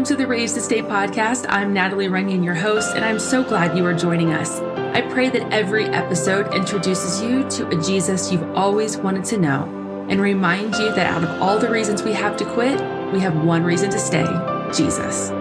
Welcome to the Raised Stay podcast. I'm Natalie Runyon, your host, and I'm so glad you are joining us. I pray that every episode introduces you to a Jesus you've always wanted to know and remind you that out of all the reasons we have to quit, we have one reason to stay Jesus.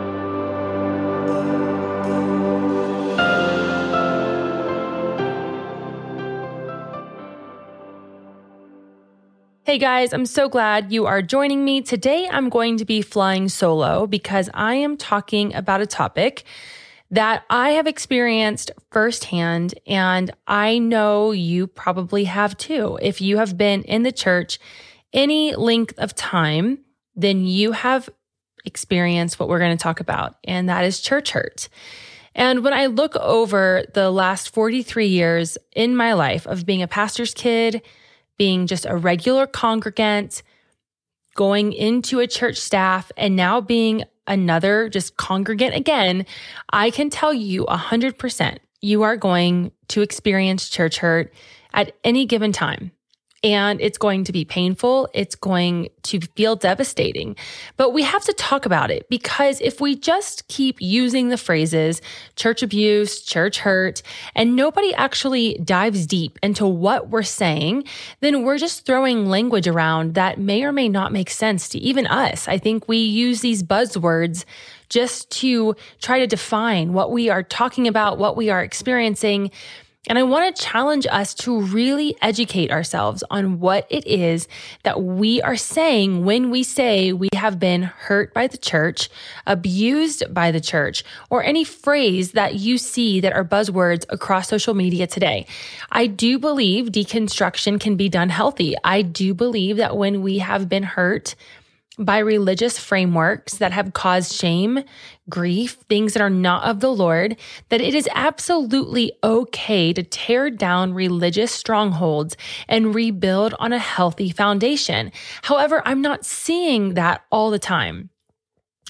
Hey guys, I'm so glad you are joining me. Today I'm going to be flying solo because I am talking about a topic that I have experienced firsthand, and I know you probably have too. If you have been in the church any length of time, then you have experienced what we're going to talk about, and that is church hurt. And when I look over the last 43 years in my life of being a pastor's kid, being just a regular congregant, going into a church staff, and now being another just congregant again, I can tell you 100% you are going to experience church hurt at any given time and it's going to be painful. It's going to feel devastating, but we have to talk about it because if we just keep using the phrases church abuse, church hurt, and nobody actually dives deep into what we're saying, then we're just throwing language around that may or may not make sense to even us. I think we use these buzzwords just to try to define what we are talking about, what we are experiencing. And I want to challenge us to really educate ourselves on what it is that we are saying when we say we have been hurt by the church, abused by the church, or any phrase that you see that are buzzwords across social media today. I do believe deconstruction can be done healthy. I do believe that when we have been hurt, by religious frameworks that have caused shame, grief, things that are not of the Lord, that it is absolutely okay to tear down religious strongholds and rebuild on a healthy foundation. However, I'm not seeing that all the time.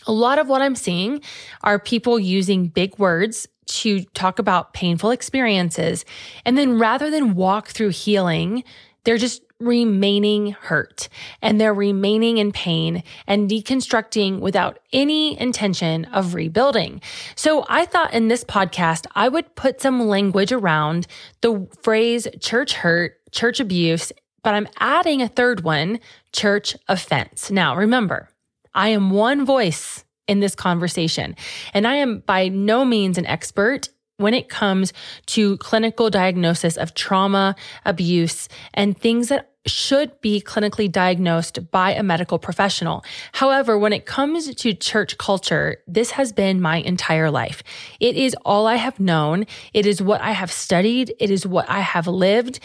A lot of what I'm seeing are people using big words to talk about painful experiences. And then rather than walk through healing, they're just remaining hurt and they're remaining in pain and deconstructing without any intention of rebuilding. So I thought in this podcast, I would put some language around the phrase church hurt, church abuse, but I'm adding a third one, church offense. Now remember, I am one voice in this conversation and I am by no means an expert when it comes to clinical diagnosis of trauma, abuse, and things that should be clinically diagnosed by a medical professional. However, when it comes to church culture, this has been my entire life. It is all I have known. It is what I have studied. It is what I have lived.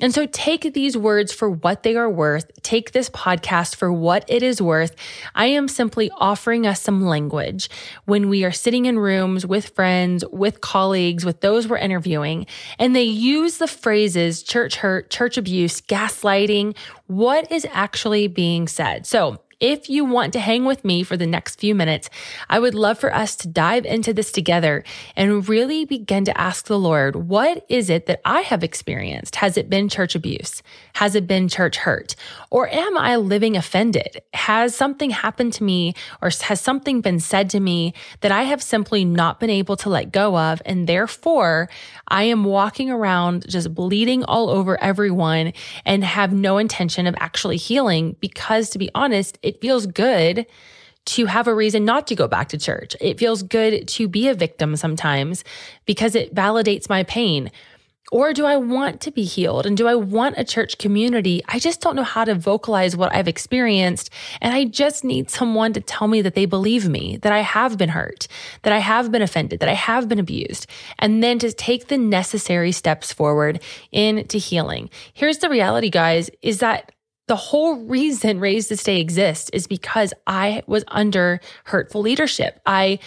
And so take these words for what they are worth. Take this podcast for what it is worth. I am simply offering us some language when we are sitting in rooms with friends, with colleagues, with those we're interviewing, and they use the phrases church hurt, church abuse, gaslighting. What is actually being said? So if you want to hang with me for the next few minutes, I would love for us to dive into this together and really begin to ask the Lord, what is it that I have experienced? Has it been church abuse? Has it been church hurt? Or am I living offended? Has something happened to me or has something been said to me that I have simply not been able to let go of? And therefore, I am walking around just bleeding all over everyone and have no intention of actually healing because to be honest, it feels good to have a reason not to go back to church. It feels good to be a victim sometimes because it validates my pain. Or do I want to be healed? And do I want a church community? I just don't know how to vocalize what I've experienced. And I just need someone to tell me that they believe me, that I have been hurt, that I have been offended, that I have been abused, and then to take the necessary steps forward into healing. Here's the reality, guys, is that the whole reason Raised to Stay exists is because I was under hurtful leadership. I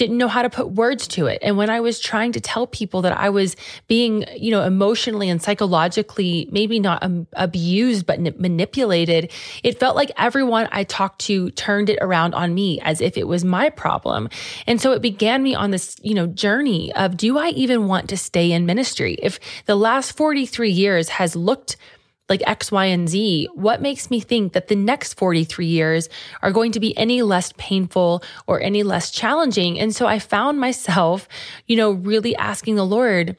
didn't know how to put words to it. And when I was trying to tell people that I was being, you know, emotionally and psychologically, maybe not um, abused, but manipulated, it felt like everyone I talked to turned it around on me as if it was my problem. And so it began me on this, you know, journey of do I even want to stay in ministry? If the last 43 years has looked like X, Y, and Z, what makes me think that the next 43 years are going to be any less painful or any less challenging? And so I found myself, you know, really asking the Lord,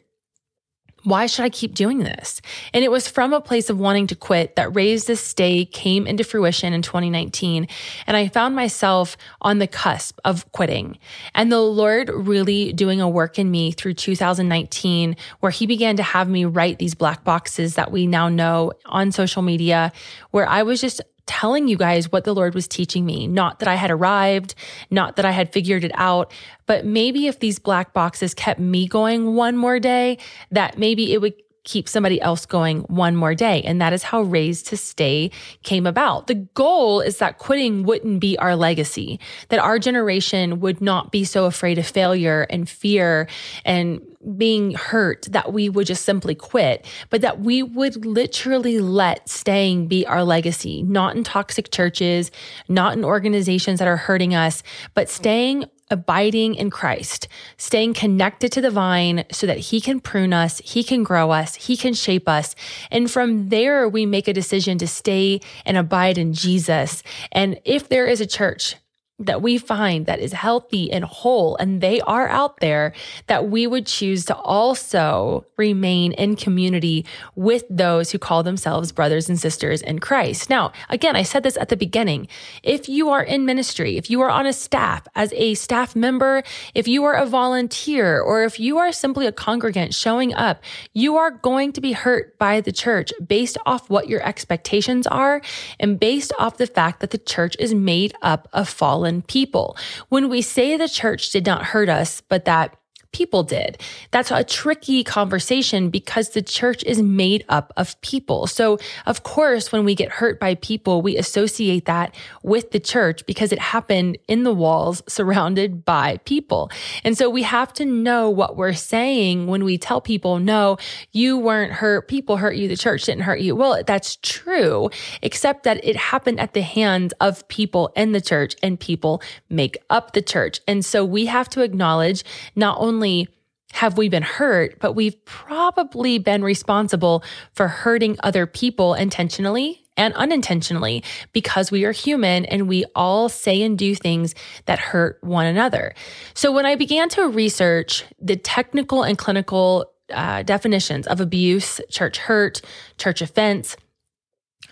why should I keep doing this? And it was from a place of wanting to quit that Raised to Stay came into fruition in 2019. And I found myself on the cusp of quitting. And the Lord really doing a work in me through 2019, where He began to have me write these black boxes that we now know on social media, where I was just telling you guys what the Lord was teaching me. Not that I had arrived, not that I had figured it out, but maybe if these black boxes kept me going one more day, that maybe it would keep somebody else going one more day. And that is how Raised to Stay came about. The goal is that quitting wouldn't be our legacy, that our generation would not be so afraid of failure and fear and being hurt that we would just simply quit, but that we would literally let staying be our legacy, not in toxic churches, not in organizations that are hurting us, but staying abiding in Christ, staying connected to the vine so that he can prune us, he can grow us, he can shape us. And from there, we make a decision to stay and abide in Jesus. And if there is a church that we find that is healthy and whole, and they are out there, that we would choose to also remain in community with those who call themselves brothers and sisters in Christ. Now, again, I said this at the beginning. If you are in ministry, if you are on a staff as a staff member, if you are a volunteer, or if you are simply a congregant showing up, you are going to be hurt by the church based off what your expectations are and based off the fact that the church is made up of fallen fallen people. When we say the church did not hurt us, but that people did. That's a tricky conversation because the church is made up of people. So, of course, when we get hurt by people, we associate that with the church because it happened in the walls surrounded by people. And so we have to know what we're saying when we tell people, no, you weren't hurt. People hurt you. The church didn't hurt you. Well, that's true, except that it happened at the hands of people in the church and people make up the church. And so we have to acknowledge not only only have we been hurt, but we've probably been responsible for hurting other people intentionally and unintentionally because we are human and we all say and do things that hurt one another. So when I began to research the technical and clinical uh, definitions of abuse, church hurt, church offense,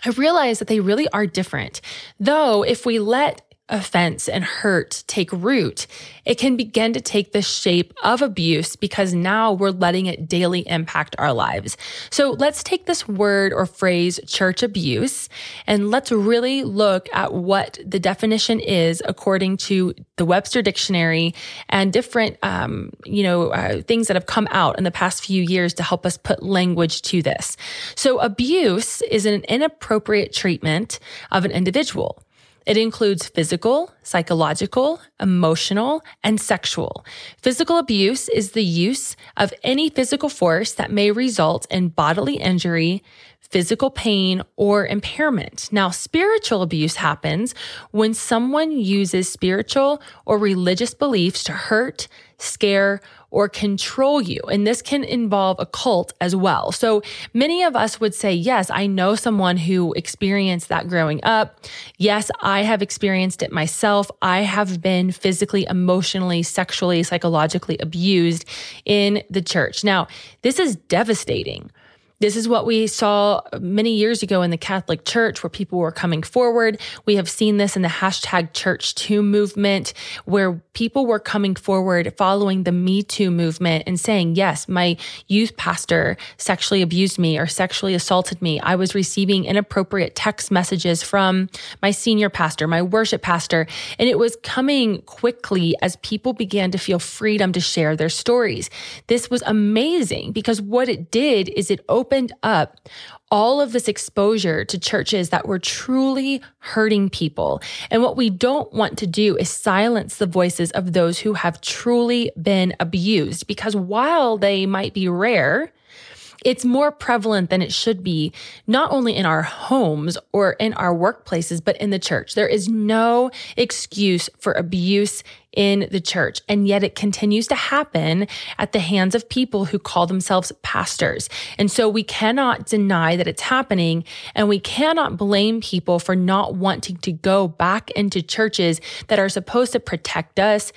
I realized that they really are different. Though, if we let offense and hurt take root, it can begin to take the shape of abuse because now we're letting it daily impact our lives. So let's take this word or phrase church abuse and let's really look at what the definition is according to the Webster Dictionary and different, um, you know, uh, things that have come out in the past few years to help us put language to this. So abuse is an inappropriate treatment of an individual. It includes physical, psychological, emotional, and sexual. Physical abuse is the use of any physical force that may result in bodily injury, physical pain, or impairment. Now, spiritual abuse happens when someone uses spiritual or religious beliefs to hurt, scare, or control you. And this can involve a cult as well. So many of us would say, yes, I know someone who experienced that growing up. Yes, I have experienced it myself. I have been physically, emotionally, sexually, psychologically abused in the church. Now, this is devastating. This is what we saw many years ago in the Catholic Church where people were coming forward. We have seen this in the hashtag church too movement where people were coming forward following the Me Too movement and saying, yes, my youth pastor sexually abused me or sexually assaulted me. I was receiving inappropriate text messages from my senior pastor, my worship pastor, and it was coming quickly as people began to feel freedom to share their stories. This was amazing because what it did is it opened opened up all of this exposure to churches that were truly hurting people. And what we don't want to do is silence the voices of those who have truly been abused because while they might be rare, it's more prevalent than it should be, not only in our homes or in our workplaces, but in the church. There is no excuse for abuse in the church. And yet it continues to happen at the hands of people who call themselves pastors. And so we cannot deny that it's happening and we cannot blame people for not wanting to go back into churches that are supposed to protect us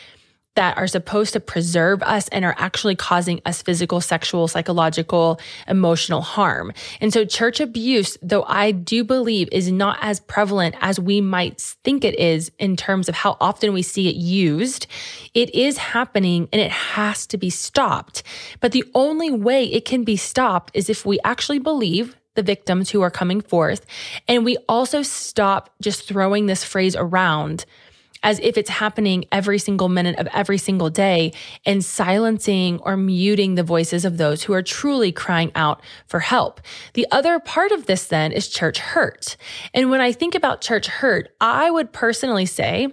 that are supposed to preserve us and are actually causing us physical, sexual, psychological, emotional harm. And so church abuse, though I do believe is not as prevalent as we might think it is in terms of how often we see it used, it is happening and it has to be stopped. But the only way it can be stopped is if we actually believe the victims who are coming forth. And we also stop just throwing this phrase around as if it's happening every single minute of every single day and silencing or muting the voices of those who are truly crying out for help. The other part of this then is church hurt. And when I think about church hurt, I would personally say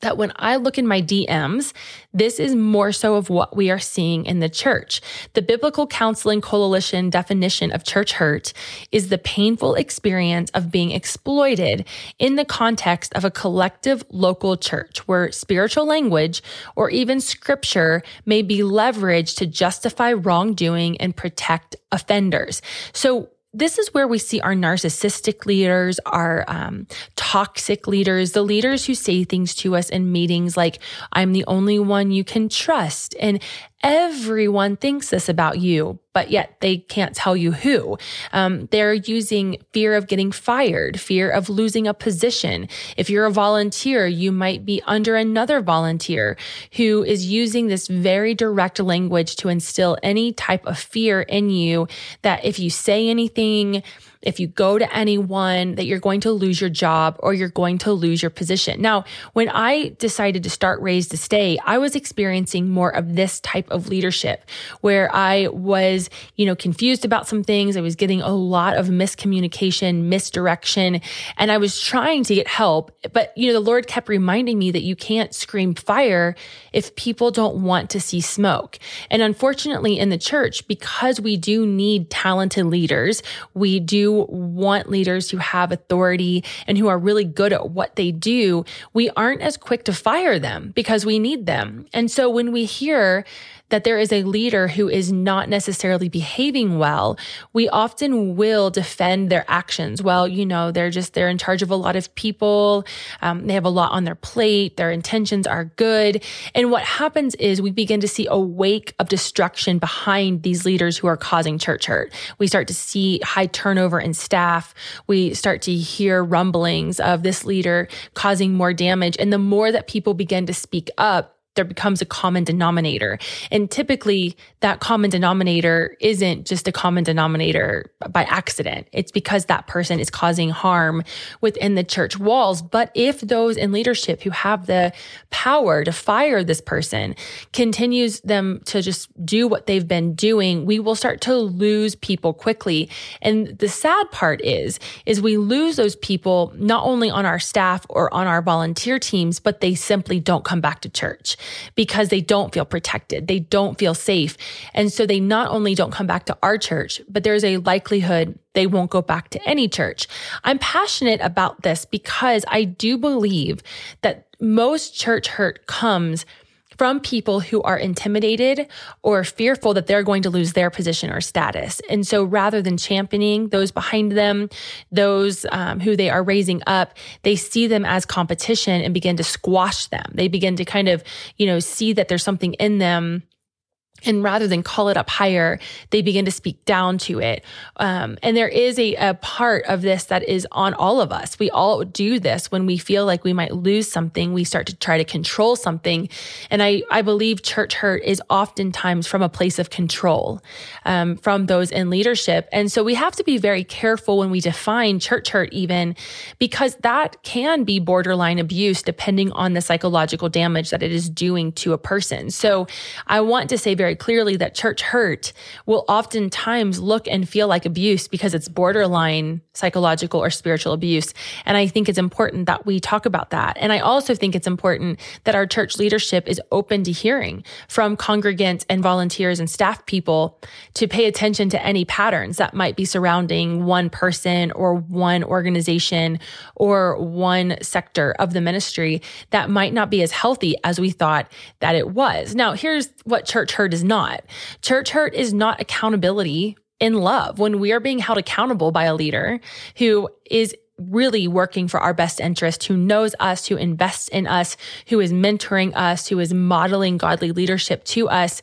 that when I look in my DMs, this is more so of what we are seeing in the church. The Biblical Counseling Coalition definition of church hurt is the painful experience of being exploited in the context of a collective local church where spiritual language or even scripture may be leveraged to justify wrongdoing and protect offenders. So this is where we see our narcissistic leaders, our um, toxic leaders, the leaders who say things to us in meetings like, I'm the only one you can trust. And Everyone thinks this about you, but yet they can't tell you who. Um, they're using fear of getting fired, fear of losing a position. If you're a volunteer, you might be under another volunteer who is using this very direct language to instill any type of fear in you that if you say anything, if you go to anyone that you're going to lose your job or you're going to lose your position. Now, when I decided to start Raised to Stay, I was experiencing more of this type of leadership where I was, you know, confused about some things. I was getting a lot of miscommunication, misdirection, and I was trying to get help. But, you know, the Lord kept reminding me that you can't scream fire if people don't want to see smoke. And unfortunately, in the church, because we do need talented leaders, we do want leaders who have authority and who are really good at what they do, we aren't as quick to fire them because we need them. And so when we hear that there is a leader who is not necessarily behaving well, we often will defend their actions. Well, you know, they're just, they're in charge of a lot of people. Um, they have a lot on their plate. Their intentions are good. And what happens is we begin to see a wake of destruction behind these leaders who are causing church hurt. We start to see high turnover in staff. We start to hear rumblings of this leader causing more damage. And the more that people begin to speak up, there becomes a common denominator. And typically that common denominator isn't just a common denominator by accident. It's because that person is causing harm within the church walls. But if those in leadership who have the power to fire this person continues them to just do what they've been doing, we will start to lose people quickly. And the sad part is, is we lose those people not only on our staff or on our volunteer teams, but they simply don't come back to church because they don't feel protected. They don't feel safe. And so they not only don't come back to our church, but there's a likelihood they won't go back to any church. I'm passionate about this because I do believe that most church hurt comes from people who are intimidated or fearful that they're going to lose their position or status. And so rather than championing those behind them, those um, who they are raising up, they see them as competition and begin to squash them. They begin to kind of, you know, see that there's something in them and rather than call it up higher, they begin to speak down to it. Um, and there is a, a part of this that is on all of us. We all do this when we feel like we might lose something. We start to try to control something. And I, I believe church hurt is oftentimes from a place of control um, from those in leadership. And so we have to be very careful when we define church hurt, even because that can be borderline abuse depending on the psychological damage that it is doing to a person. So I want to say very very clearly that church hurt will oftentimes look and feel like abuse because it's borderline psychological or spiritual abuse. And I think it's important that we talk about that. And I also think it's important that our church leadership is open to hearing from congregants and volunteers and staff people to pay attention to any patterns that might be surrounding one person or one organization or one sector of the ministry that might not be as healthy as we thought that it was. Now, here's what church hurt is not. Church hurt is not accountability in love. When we are being held accountable by a leader who is really working for our best interest, who knows us, who invests in us, who is mentoring us, who is modeling godly leadership to us,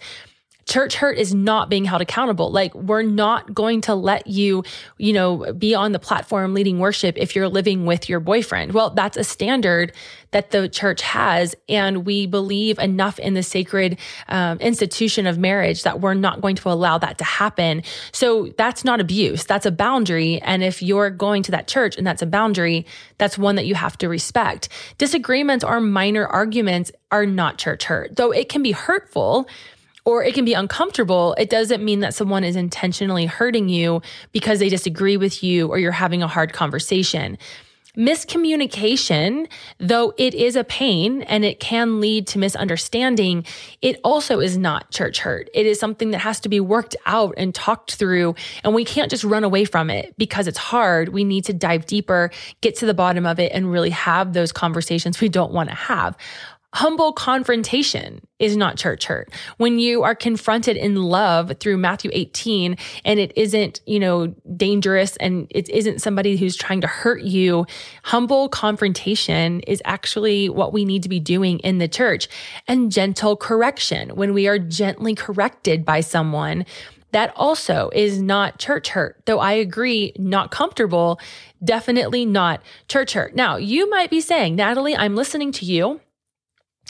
church hurt is not being held accountable. Like we're not going to let you, you know, be on the platform leading worship if you're living with your boyfriend. Well, that's a standard that the church has. And we believe enough in the sacred um, institution of marriage that we're not going to allow that to happen. So that's not abuse. That's a boundary. And if you're going to that church and that's a boundary, that's one that you have to respect. Disagreements or minor arguments are not church hurt, though it can be hurtful or it can be uncomfortable, it doesn't mean that someone is intentionally hurting you because they disagree with you or you're having a hard conversation. Miscommunication, though it is a pain and it can lead to misunderstanding, it also is not church hurt. It is something that has to be worked out and talked through. And we can't just run away from it because it's hard. We need to dive deeper, get to the bottom of it, and really have those conversations we don't want to have. Humble confrontation is not church hurt. When you are confronted in love through Matthew 18 and it isn't, you know, dangerous and it isn't somebody who's trying to hurt you, humble confrontation is actually what we need to be doing in the church. And gentle correction, when we are gently corrected by someone, that also is not church hurt. Though I agree, not comfortable, definitely not church hurt. Now, you might be saying, Natalie, I'm listening to you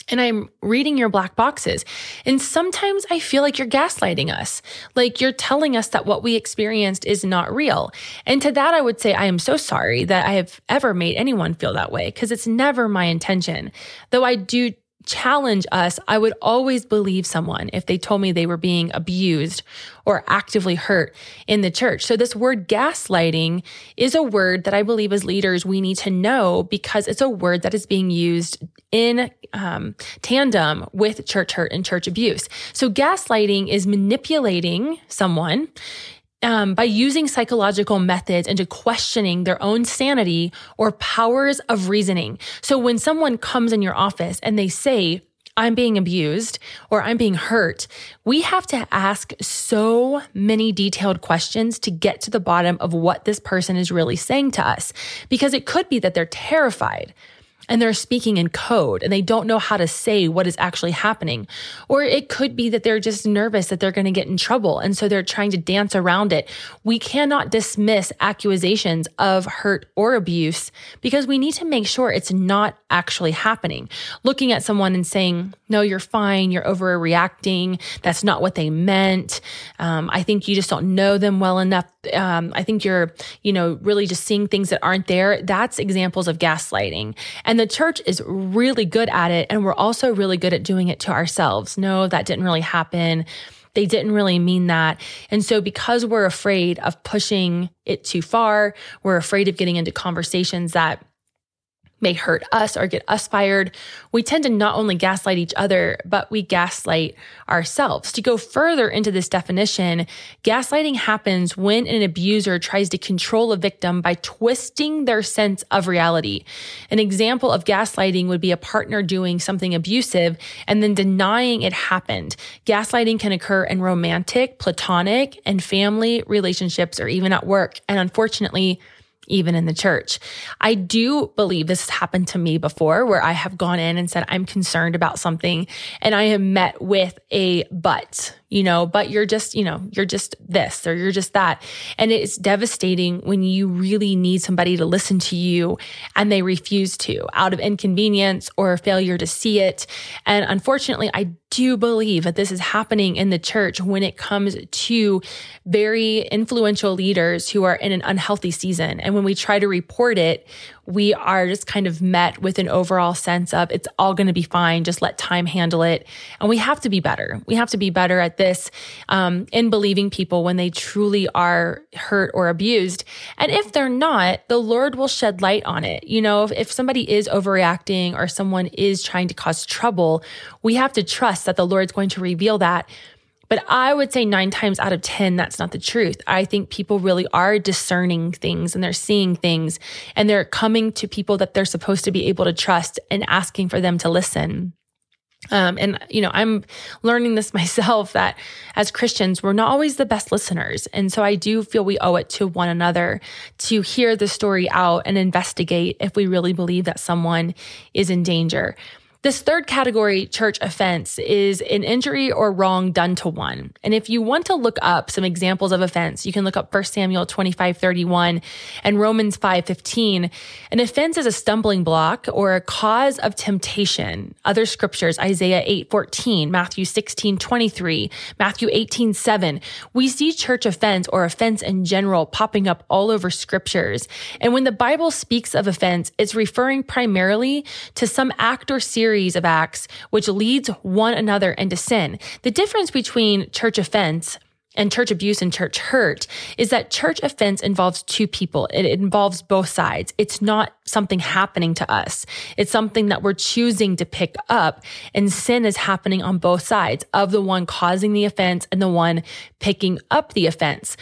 and I'm reading your black boxes. And sometimes I feel like you're gaslighting us. Like you're telling us that what we experienced is not real. And to that, I would say, I am so sorry that I have ever made anyone feel that way because it's never my intention. Though I do challenge us, I would always believe someone if they told me they were being abused or actively hurt in the church. So this word gaslighting is a word that I believe as leaders we need to know because it's a word that is being used in um, tandem with church hurt and church abuse. So gaslighting is manipulating someone um, by using psychological methods into questioning their own sanity or powers of reasoning. So when someone comes in your office and they say, I'm being abused or I'm being hurt, we have to ask so many detailed questions to get to the bottom of what this person is really saying to us. Because it could be that they're terrified and they're speaking in code and they don't know how to say what is actually happening. Or it could be that they're just nervous that they're going to get in trouble. And so they're trying to dance around it. We cannot dismiss accusations of hurt or abuse because we need to make sure it's not actually happening. Looking at someone and saying, no, you're fine. You're overreacting. That's not what they meant. Um, I think you just don't know them well enough. Um, I think you're, you know, really just seeing things that aren't there. That's examples of gaslighting. And and the church is really good at it. And we're also really good at doing it to ourselves. No, that didn't really happen. They didn't really mean that. And so, because we're afraid of pushing it too far, we're afraid of getting into conversations that may hurt us or get us fired, we tend to not only gaslight each other, but we gaslight ourselves. To go further into this definition, gaslighting happens when an abuser tries to control a victim by twisting their sense of reality. An example of gaslighting would be a partner doing something abusive and then denying it happened. Gaslighting can occur in romantic, platonic, and family relationships or even at work. And unfortunately, even in the church. I do believe this has happened to me before where I have gone in and said, I'm concerned about something and I am met with a but you know, but you're just, you know, you're just this or you're just that. And it's devastating when you really need somebody to listen to you and they refuse to out of inconvenience or failure to see it. And unfortunately, I do believe that this is happening in the church when it comes to very influential leaders who are in an unhealthy season. And when we try to report it, we are just kind of met with an overall sense of it's all going to be fine. Just let time handle it. And we have to be better. We have to be better at this um, in believing people when they truly are hurt or abused. And if they're not, the Lord will shed light on it. You know, if, if somebody is overreacting or someone is trying to cause trouble, we have to trust that the Lord's going to reveal that but I would say nine times out of 10, that's not the truth. I think people really are discerning things and they're seeing things and they're coming to people that they're supposed to be able to trust and asking for them to listen. Um, and, you know, I'm learning this myself that as Christians, we're not always the best listeners. And so I do feel we owe it to one another to hear the story out and investigate if we really believe that someone is in danger. This third category church offense is an injury or wrong done to one. And if you want to look up some examples of offense, you can look up 1 Samuel 25, 31 and Romans 5, 15. An offense is a stumbling block or a cause of temptation. Other scriptures, Isaiah 8, 14, Matthew 16, 23, Matthew 18, 7. We see church offense or offense in general popping up all over scriptures. And when the Bible speaks of offense, it's referring primarily to some act or series series of acts which leads one another into sin. The difference between church offense and church abuse and church hurt is that church offense involves two people. It involves both sides. It's not something happening to us. It's something that we're choosing to pick up and sin is happening on both sides of the one causing the offense and the one picking up the offense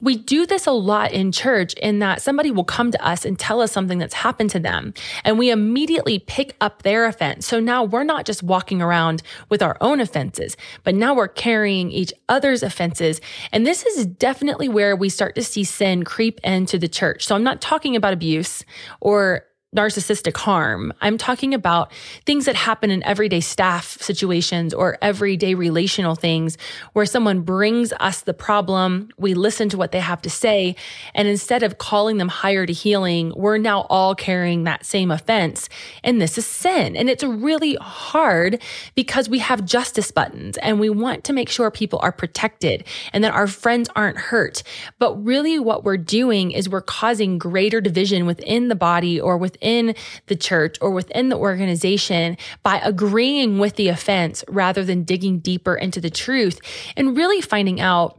we do this a lot in church in that somebody will come to us and tell us something that's happened to them and we immediately pick up their offense. So now we're not just walking around with our own offenses, but now we're carrying each other's offenses. And this is definitely where we start to see sin creep into the church. So I'm not talking about abuse or narcissistic harm. I'm talking about things that happen in everyday staff situations or everyday relational things where someone brings us the problem, we listen to what they have to say, and instead of calling them higher to healing, we're now all carrying that same offense. And this is sin. And it's really hard because we have justice buttons and we want to make sure people are protected and that our friends aren't hurt. But really what we're doing is we're causing greater division within the body or within within the church or within the organization by agreeing with the offense rather than digging deeper into the truth and really finding out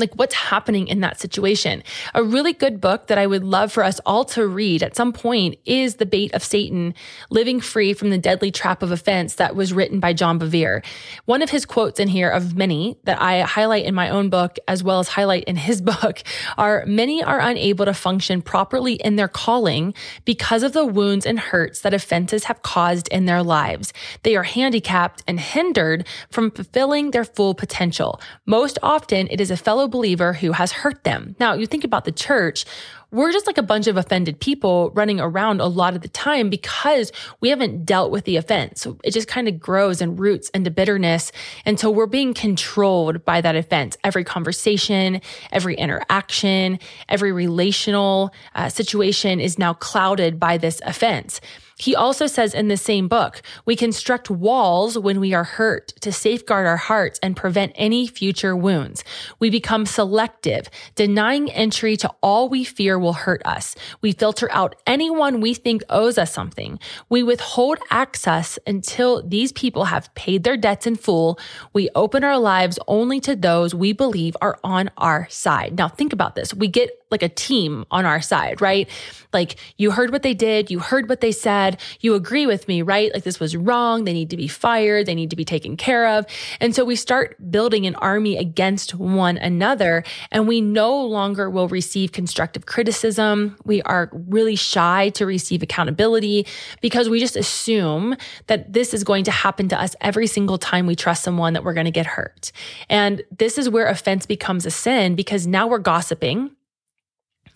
like what's happening in that situation. A really good book that I would love for us all to read at some point is The Bait of Satan, Living Free from the Deadly Trap of Offense that was written by John Bevere. One of his quotes in here of many that I highlight in my own book as well as highlight in his book are many are unable to function properly in their calling because of the wounds and hurts that offenses have caused in their lives. They are handicapped and hindered from fulfilling their full potential. Most often it is a fellow believer who has hurt them. Now, you think about the church, we're just like a bunch of offended people running around a lot of the time because we haven't dealt with the offense. So it just kind of grows and roots into bitterness until we're being controlled by that offense. Every conversation, every interaction, every relational uh, situation is now clouded by this offense. He also says in the same book, we construct walls when we are hurt to safeguard our hearts and prevent any future wounds. We become selective, denying entry to all we fear will hurt us. We filter out anyone we think owes us something. We withhold access until these people have paid their debts in full. We open our lives only to those we believe are on our side. Now think about this. We get like a team on our side, right? Like you heard what they did, you heard what they said, you agree with me, right? Like this was wrong, they need to be fired, they need to be taken care of. And so we start building an army against one another and we no longer will receive constructive criticism. We are really shy to receive accountability because we just assume that this is going to happen to us every single time we trust someone that we're going to get hurt. And this is where offense becomes a sin because now we're gossiping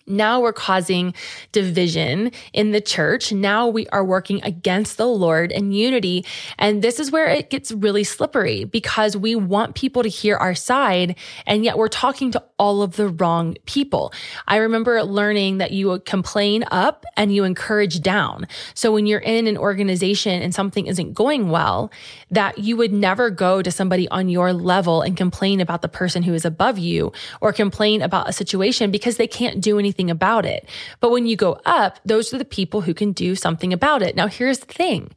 now we're causing division in the church. Now we are working against the Lord in unity. And this is where it gets really slippery because we want people to hear our side. And yet we're talking to all of the wrong people. I remember learning that you complain up and you encourage down. So when you're in an organization and something isn't going well, that you would never go to somebody on your level and complain about the person who is above you or complain about a situation because they can't do anything anything about it. But when you go up, those are the people who can do something about it. Now, here's the thing.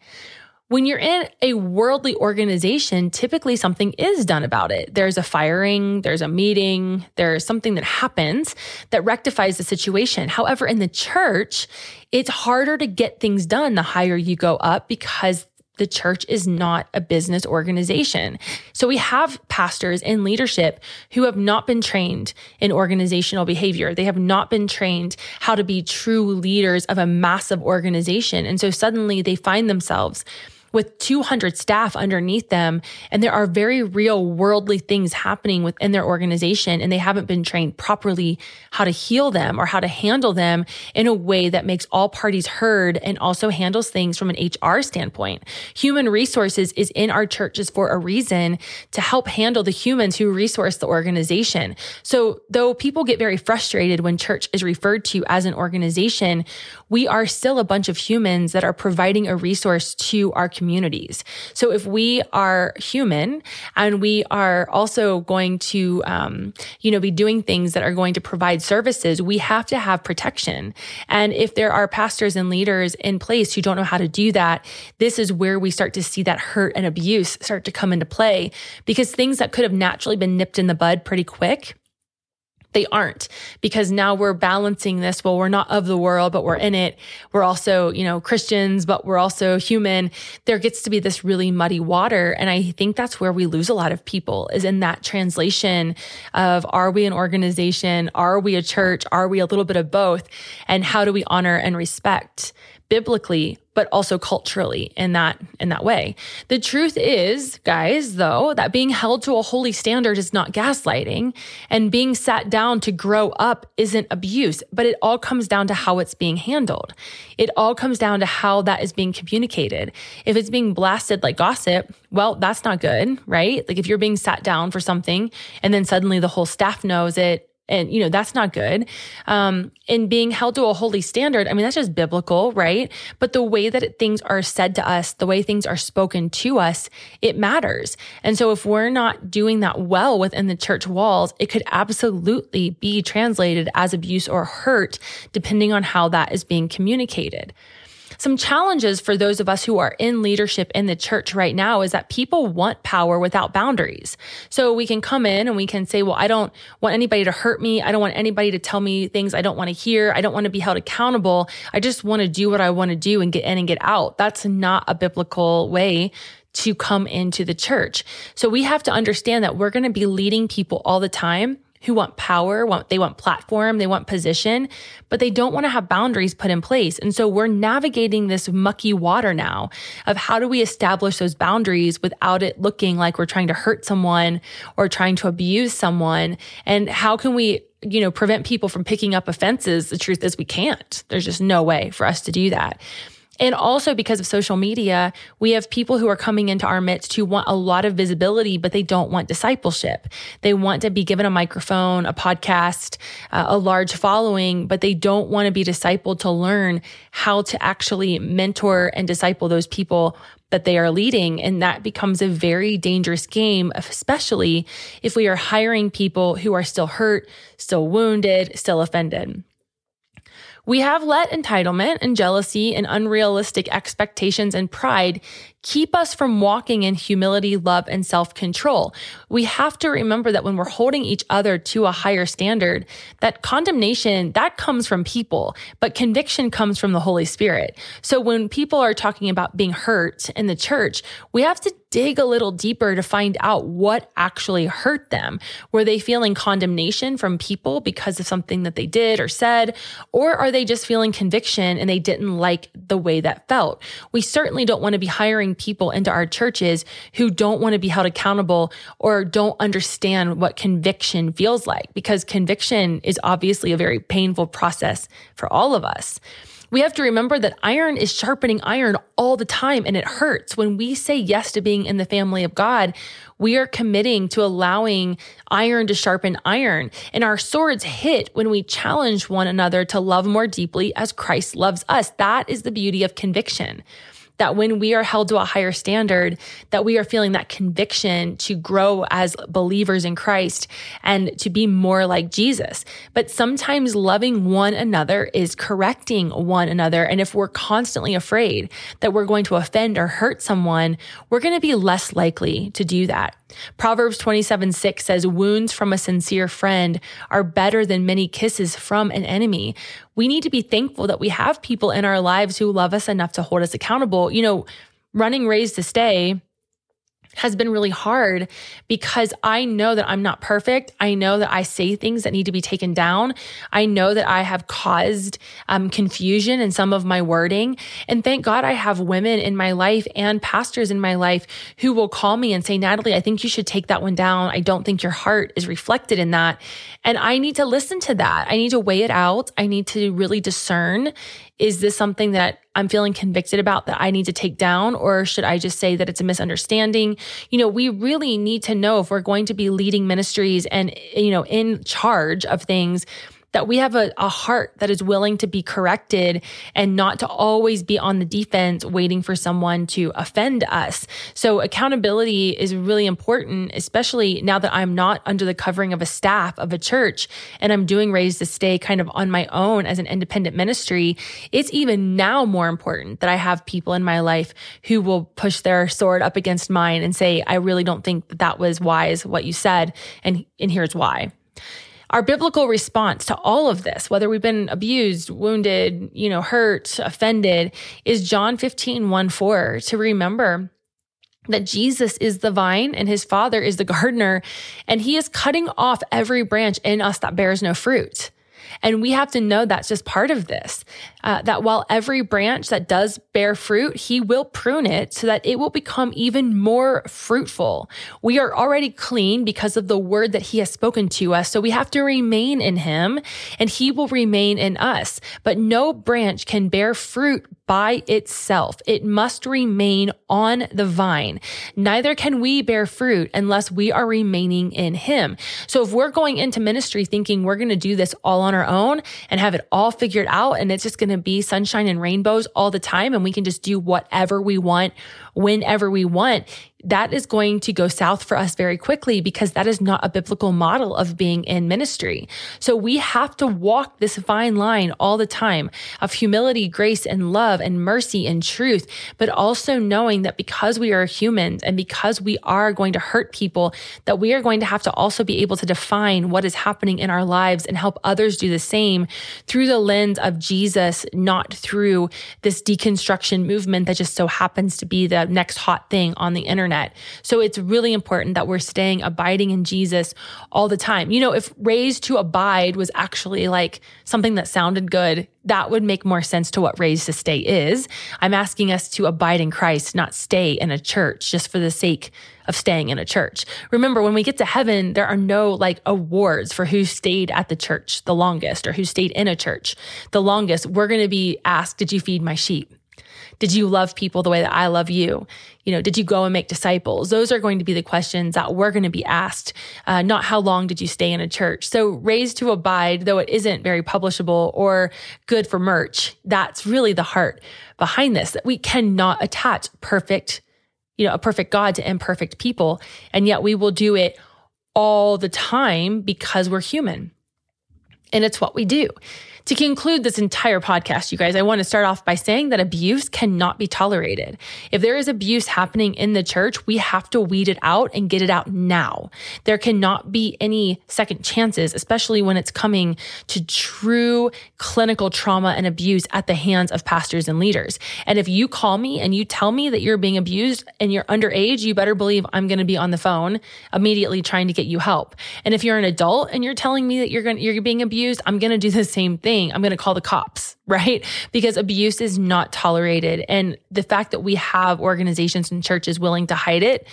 When you're in a worldly organization, typically something is done about it. There's a firing, there's a meeting, there's something that happens that rectifies the situation. However, in the church, it's harder to get things done the higher you go up because the church is not a business organization. So we have pastors in leadership who have not been trained in organizational behavior. They have not been trained how to be true leaders of a massive organization. And so suddenly they find themselves with 200 staff underneath them. And there are very real worldly things happening within their organization, and they haven't been trained properly how to heal them or how to handle them in a way that makes all parties heard and also handles things from an HR standpoint. Human resources is in our churches for a reason to help handle the humans who resource the organization. So, though people get very frustrated when church is referred to as an organization, we are still a bunch of humans that are providing a resource to our communities. So if we are human and we are also going to, um, you know, be doing things that are going to provide services, we have to have protection. And if there are pastors and leaders in place who don't know how to do that, this is where we start to see that hurt and abuse start to come into play because things that could have naturally been nipped in the bud pretty quick they aren't because now we're balancing this. Well, we're not of the world, but we're in it. We're also, you know, Christians, but we're also human. There gets to be this really muddy water. And I think that's where we lose a lot of people is in that translation of are we an organization? Are we a church? Are we a little bit of both? And how do we honor and respect biblically but also culturally in that in that way. The truth is, guys, though, that being held to a holy standard is not gaslighting and being sat down to grow up isn't abuse, but it all comes down to how it's being handled. It all comes down to how that is being communicated. If it's being blasted like gossip, well, that's not good, right? Like if you're being sat down for something and then suddenly the whole staff knows it and you know that's not good. Um and being held to a holy standard i mean that's just biblical right? But the way that things are said to us the way things are spoken to us it matters. And so if we're not doing that well within the church walls it could absolutely be translated as abuse or hurt depending on how that is being communicated some challenges for those of us who are in leadership in the church right now is that people want power without boundaries. So we can come in and we can say, well, I don't want anybody to hurt me. I don't want anybody to tell me things I don't want to hear. I don't want to be held accountable. I just want to do what I want to do and get in and get out. That's not a biblical way to come into the church. So we have to understand that we're going to be leading people all the time who want power, want they want platform, they want position, but they don't want to have boundaries put in place. And so we're navigating this mucky water now of how do we establish those boundaries without it looking like we're trying to hurt someone or trying to abuse someone? And how can we you know prevent people from picking up offenses? The truth is we can't. There's just no way for us to do that and also because of social media, we have people who are coming into our midst who want a lot of visibility, but they don't want discipleship. They want to be given a microphone, a podcast, uh, a large following, but they don't want to be discipled to learn how to actually mentor and disciple those people that they are leading. And that becomes a very dangerous game, especially if we are hiring people who are still hurt, still wounded, still offended. We have let entitlement and jealousy and unrealistic expectations and pride keep us from walking in humility, love, and self control. We have to remember that when we're holding each other to a higher standard, that condemnation, that comes from people, but conviction comes from the Holy Spirit. So when people are talking about being hurt in the church, we have to dig a little deeper to find out what actually hurt them. Were they feeling condemnation from people because of something that they did or said? Or are they just feeling conviction and they didn't like the way that felt? We certainly don't want to be hiring people into our churches who don't want to be held accountable or don't understand what conviction feels like because conviction is obviously a very painful process for all of us. We have to remember that iron is sharpening iron all the time and it hurts. When we say yes to being in the family of God, we are committing to allowing iron to sharpen iron. And our swords hit when we challenge one another to love more deeply as Christ loves us. That is the beauty of conviction. That when we are held to a higher standard, that we are feeling that conviction to grow as believers in Christ and to be more like Jesus. But sometimes loving one another is correcting one another. And if we're constantly afraid that we're going to offend or hurt someone, we're going to be less likely to do that. Proverbs 27 6 says, Wounds from a sincere friend are better than many kisses from an enemy. We need to be thankful that we have people in our lives who love us enough to hold us accountable. You know, running Raised to Stay has been really hard because I know that I'm not perfect. I know that I say things that need to be taken down. I know that I have caused um, confusion in some of my wording. And thank God I have women in my life and pastors in my life who will call me and say, Natalie, I think you should take that one down. I don't think your heart is reflected in that. And I need to listen to that. I need to weigh it out. I need to really discern is this something that I'm feeling convicted about that I need to take down? Or should I just say that it's a misunderstanding? You know, we really need to know if we're going to be leading ministries and, you know, in charge of things that we have a, a heart that is willing to be corrected and not to always be on the defense waiting for someone to offend us. So accountability is really important, especially now that I'm not under the covering of a staff of a church and I'm doing Raised to Stay kind of on my own as an independent ministry. It's even now more important that I have people in my life who will push their sword up against mine and say, I really don't think that, that was wise what you said. And, and here's why. Our biblical response to all of this, whether we've been abused, wounded, you know, hurt, offended, is John 15, 1 4, to remember that Jesus is the vine and his father is the gardener, and he is cutting off every branch in us that bears no fruit. And we have to know that's just part of this. Uh, that while every branch that does bear fruit, he will prune it so that it will become even more fruitful. We are already clean because of the word that he has spoken to us. So we have to remain in him and he will remain in us. But no branch can bear fruit by itself. It must remain on the vine. Neither can we bear fruit unless we are remaining in him. So if we're going into ministry thinking we're going to do this all on our own and have it all figured out and it's just going to be sunshine and rainbows all the time and we can just do whatever we want whenever we want, that is going to go south for us very quickly because that is not a biblical model of being in ministry. So we have to walk this fine line all the time of humility, grace, and love, and mercy and truth, but also knowing that because we are humans and because we are going to hurt people, that we are going to have to also be able to define what is happening in our lives and help others do the same through the lens of Jesus, not through this deconstruction movement that just so happens to be the next hot thing on the internet. So it's really important that we're staying abiding in Jesus all the time. You know, if raised to abide was actually like something that sounded good, that would make more sense to what raised to stay is. I'm asking us to abide in Christ, not stay in a church just for the sake of staying in a church. Remember, when we get to heaven, there are no like awards for who stayed at the church the longest or who stayed in a church the longest. We're going to be asked, Did you feed my sheep? Did you love people the way that I love you? You know, did you go and make disciples? Those are going to be the questions that we're going to be asked, uh, not how long did you stay in a church. So raised to abide, though it isn't very publishable or good for merch, that's really the heart behind this, that we cannot attach perfect, you know, a perfect God to imperfect people. And yet we will do it all the time because we're human. And it's what we do. To conclude this entire podcast, you guys, I want to start off by saying that abuse cannot be tolerated. If there is abuse happening in the church, we have to weed it out and get it out now. There cannot be any second chances, especially when it's coming to true clinical trauma and abuse at the hands of pastors and leaders. And if you call me and you tell me that you're being abused and you're underage, you better believe I'm going to be on the phone immediately trying to get you help. And if you're an adult and you're telling me that you're going you're being abused, I'm going to do the same thing I'm going to call the cops, right? Because abuse is not tolerated. And the fact that we have organizations and churches willing to hide it,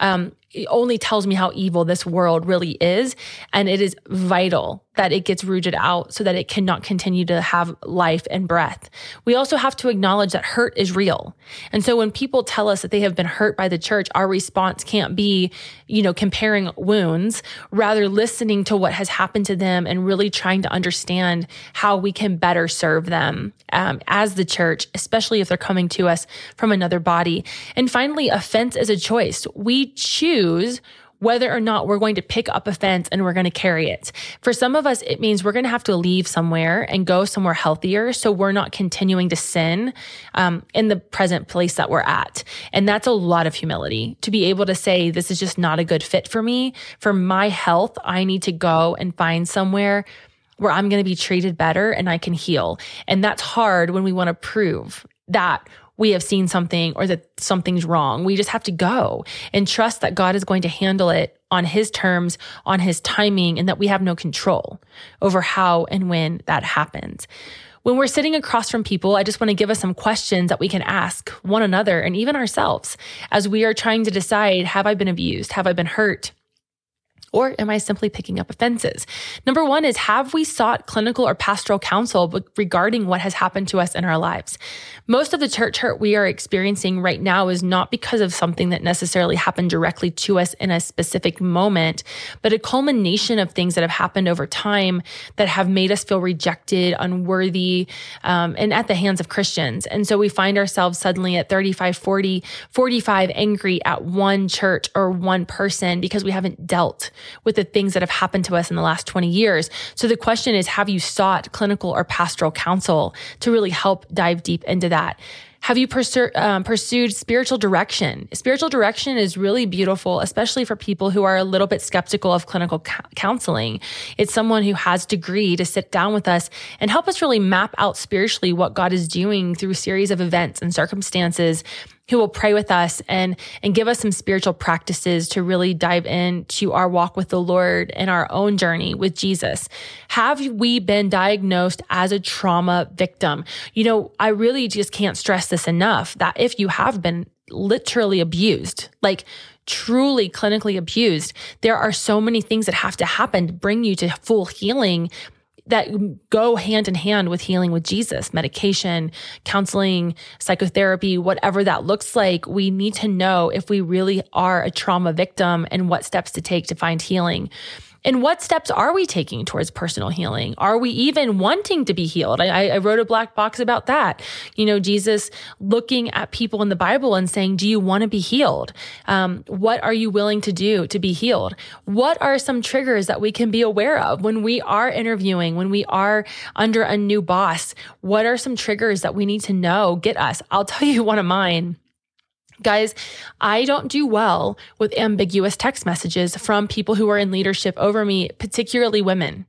um, only tells me how evil this world really is. And it is vital that it gets rooted out so that it cannot continue to have life and breath. We also have to acknowledge that hurt is real. And so when people tell us that they have been hurt by the church, our response can't be, you know, comparing wounds, rather listening to what has happened to them and really trying to understand how we can better serve them um, as the church, especially if they're coming to us from another body. And finally, offense is a choice. We choose whether or not we're going to pick up a fence and we're going to carry it. For some of us, it means we're going to have to leave somewhere and go somewhere healthier so we're not continuing to sin um, in the present place that we're at. And that's a lot of humility to be able to say, this is just not a good fit for me. For my health, I need to go and find somewhere where I'm going to be treated better and I can heal. And that's hard when we want to prove that we have seen something or that something's wrong. We just have to go and trust that God is going to handle it on his terms, on his timing, and that we have no control over how and when that happens. When we're sitting across from people, I just want to give us some questions that we can ask one another and even ourselves as we are trying to decide have I been abused? Have I been hurt? Or am I simply picking up offenses? Number one is have we sought clinical or pastoral counsel regarding what has happened to us in our lives? Most of the church hurt we are experiencing right now is not because of something that necessarily happened directly to us in a specific moment, but a culmination of things that have happened over time that have made us feel rejected, unworthy, um, and at the hands of Christians. And so we find ourselves suddenly at 35, 40, 45 angry at one church or one person because we haven't dealt with the things that have happened to us in the last 20 years. So the question is, have you sought clinical or pastoral counsel to really help dive deep into that? Have you um, pursued spiritual direction? Spiritual direction is really beautiful, especially for people who are a little bit skeptical of clinical co- counseling. It's someone who has degree to sit down with us and help us really map out spiritually what God is doing through a series of events and circumstances who will pray with us and and give us some spiritual practices to really dive into our walk with the Lord and our own journey with Jesus. Have we been diagnosed as a trauma victim? You know, I really just can't stress this enough that if you have been literally abused, like truly clinically abused, there are so many things that have to happen to bring you to full healing that go hand in hand with healing with Jesus, medication, counseling, psychotherapy, whatever that looks like. We need to know if we really are a trauma victim and what steps to take to find healing. And what steps are we taking towards personal healing? Are we even wanting to be healed? I, I, wrote a black box about that. You know, Jesus looking at people in the Bible and saying, Do you want to be healed? Um, what are you willing to do to be healed? What are some triggers that we can be aware of when we are interviewing, when we are under a new boss? What are some triggers that we need to know get us? I'll tell you one of mine. Guys, I don't do well with ambiguous text messages from people who are in leadership over me, particularly women.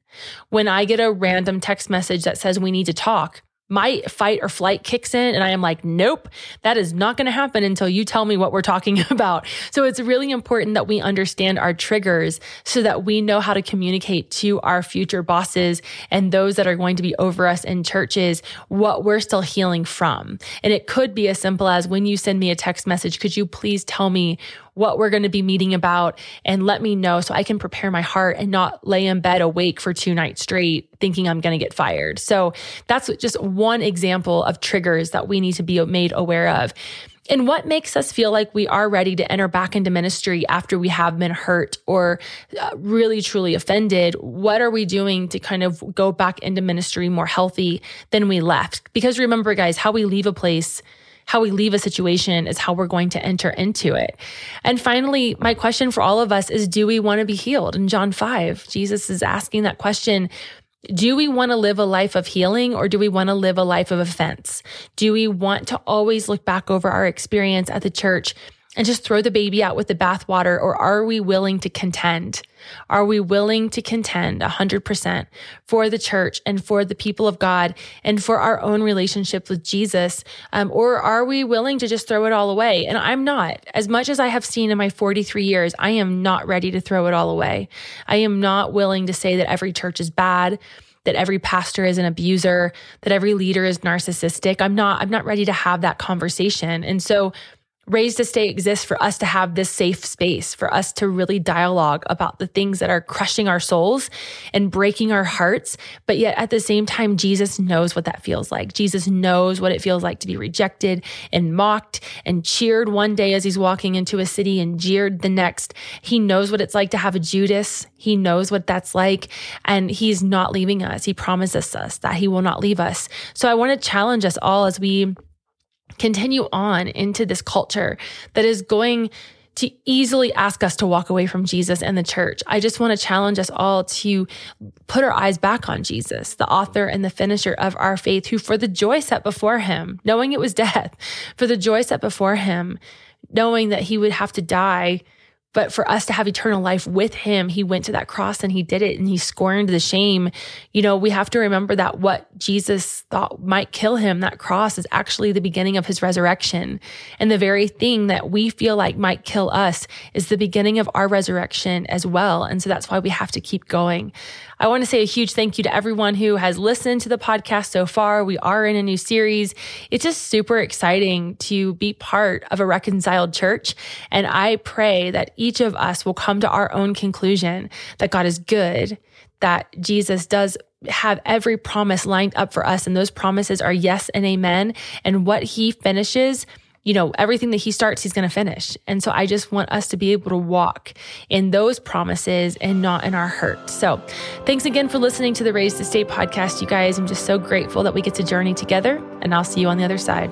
When I get a random text message that says we need to talk, my fight or flight kicks in and I am like, nope, that is not going to happen until you tell me what we're talking about. So it's really important that we understand our triggers so that we know how to communicate to our future bosses and those that are going to be over us in churches what we're still healing from. And it could be as simple as when you send me a text message, could you please tell me what we're going to be meeting about and let me know so I can prepare my heart and not lay in bed awake for two nights straight thinking I'm going to get fired. So that's just one example of triggers that we need to be made aware of. And what makes us feel like we are ready to enter back into ministry after we have been hurt or uh, really truly offended? What are we doing to kind of go back into ministry more healthy than we left? Because remember, guys, how we leave a place how we leave a situation is how we're going to enter into it. And finally, my question for all of us is do we want to be healed? In John 5, Jesus is asking that question do we want to live a life of healing or do we want to live a life of offense? Do we want to always look back over our experience at the church and just throw the baby out with the bathwater? Or are we willing to contend? Are we willing to contend 100% for the church and for the people of God and for our own relationship with Jesus? Um, or are we willing to just throw it all away? And I'm not. As much as I have seen in my 43 years, I am not ready to throw it all away. I am not willing to say that every church is bad that every pastor is an abuser, that every leader is narcissistic. I'm not I'm not ready to have that conversation. And so Raised to Stay exists for us to have this safe space, for us to really dialogue about the things that are crushing our souls and breaking our hearts. But yet at the same time, Jesus knows what that feels like. Jesus knows what it feels like to be rejected and mocked and cheered one day as he's walking into a city and jeered the next. He knows what it's like to have a Judas. He knows what that's like. And he's not leaving us. He promises us that he will not leave us. So I want to challenge us all as we continue on into this culture that is going to easily ask us to walk away from Jesus and the church. I just want to challenge us all to put our eyes back on Jesus, the author and the finisher of our faith, who for the joy set before him, knowing it was death, for the joy set before him, knowing that he would have to die but for us to have eternal life with him, he went to that cross and he did it and he scorned the shame. You know, we have to remember that what Jesus thought might kill him, that cross is actually the beginning of his resurrection. And the very thing that we feel like might kill us is the beginning of our resurrection as well. And so that's why we have to keep going. I want to say a huge thank you to everyone who has listened to the podcast so far. We are in a new series. It's just super exciting to be part of a reconciled church. And I pray that each of us will come to our own conclusion that God is good, that Jesus does have every promise lined up for us. And those promises are yes and amen. And what he finishes you know, everything that he starts, he's going to finish. And so I just want us to be able to walk in those promises and not in our hurt. So thanks again for listening to the Raised to Stay podcast, you guys. I'm just so grateful that we get to journey together, and I'll see you on the other side.